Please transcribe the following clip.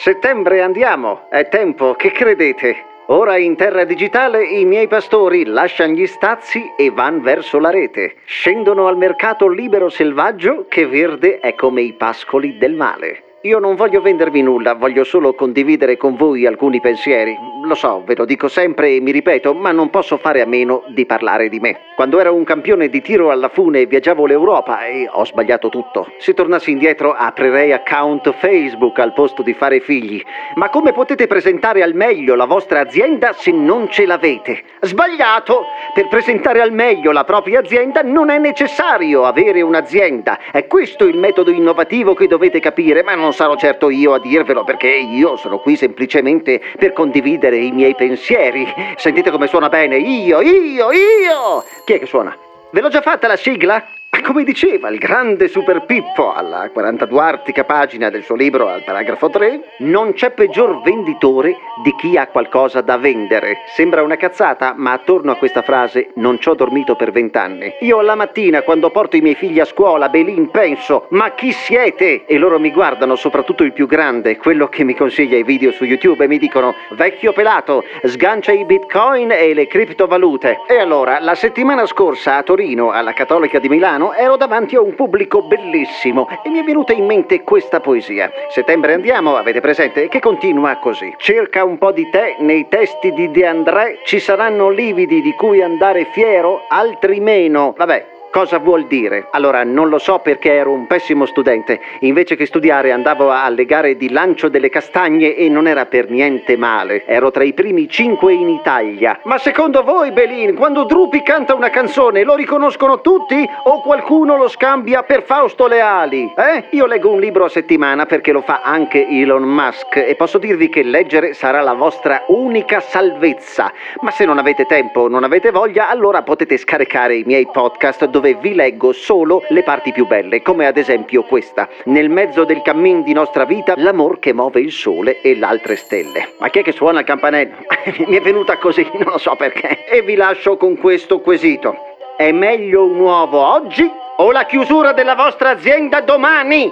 Settembre andiamo, è tempo, che credete? Ora in terra digitale i miei pastori lasciano gli stazzi e van verso la rete. Scendono al mercato libero selvaggio che verde è come i pascoli del male. Io non voglio vendervi nulla, voglio solo condividere con voi alcuni pensieri. Lo so, ve lo dico sempre e mi ripeto, ma non posso fare a meno di parlare di me. Quando ero un campione di tiro alla fune viaggiavo l'Europa e ho sbagliato tutto. Se tornassi indietro aprirei account Facebook al posto di fare figli. Ma come potete presentare al meglio la vostra azienda se non ce l'avete? Sbagliato! Per presentare al meglio la propria azienda non è necessario avere un'azienda. È questo il metodo innovativo che dovete capire, ma non sarò certo io a dirvelo perché io sono qui semplicemente per condividere i miei pensieri. Sentite come suona bene, io, io, io! Chi è che suona? Ve l'ho già fatta la sigla? Come diceva il grande Super Pippo alla 42 artica pagina del suo libro al paragrafo 3, non c'è peggior venditore di chi ha qualcosa da vendere. Sembra una cazzata, ma attorno a questa frase non ci ho dormito per vent'anni. Io la mattina, quando porto i miei figli a scuola, Belin, penso, ma chi siete? E loro mi guardano, soprattutto il più grande, quello che mi consiglia i video su YouTube, e mi dicono, vecchio pelato, sgancia i bitcoin e le criptovalute. E allora, la settimana scorsa a Torino, alla Cattolica di Milano, ero davanti a un pubblico bellissimo e mi è venuta in mente questa poesia. Settembre andiamo, avete presente? Che continua così. Cerca un po' di te nei testi di De André, ci saranno lividi di cui andare fiero, altri meno. Vabbè, Cosa vuol dire? Allora, non lo so perché ero un pessimo studente. Invece che studiare andavo alle gare di lancio delle castagne e non era per niente male. Ero tra i primi cinque in Italia. Ma secondo voi, Belin, quando Drupi canta una canzone lo riconoscono tutti o qualcuno lo scambia per Fausto Leali? Eh? Io leggo un libro a settimana perché lo fa anche Elon Musk e posso dirvi che leggere sarà la vostra unica salvezza. Ma se non avete tempo, non avete voglia, allora potete scaricare i miei podcast dove vi leggo solo le parti più belle, come ad esempio questa. Nel mezzo del cammin di nostra vita, l'amor che muove il sole e le altre stelle. Ma chi è che suona il campanello? Mi è venuta così, non lo so perché. E vi lascio con questo quesito. È meglio un uovo oggi o la chiusura della vostra azienda domani?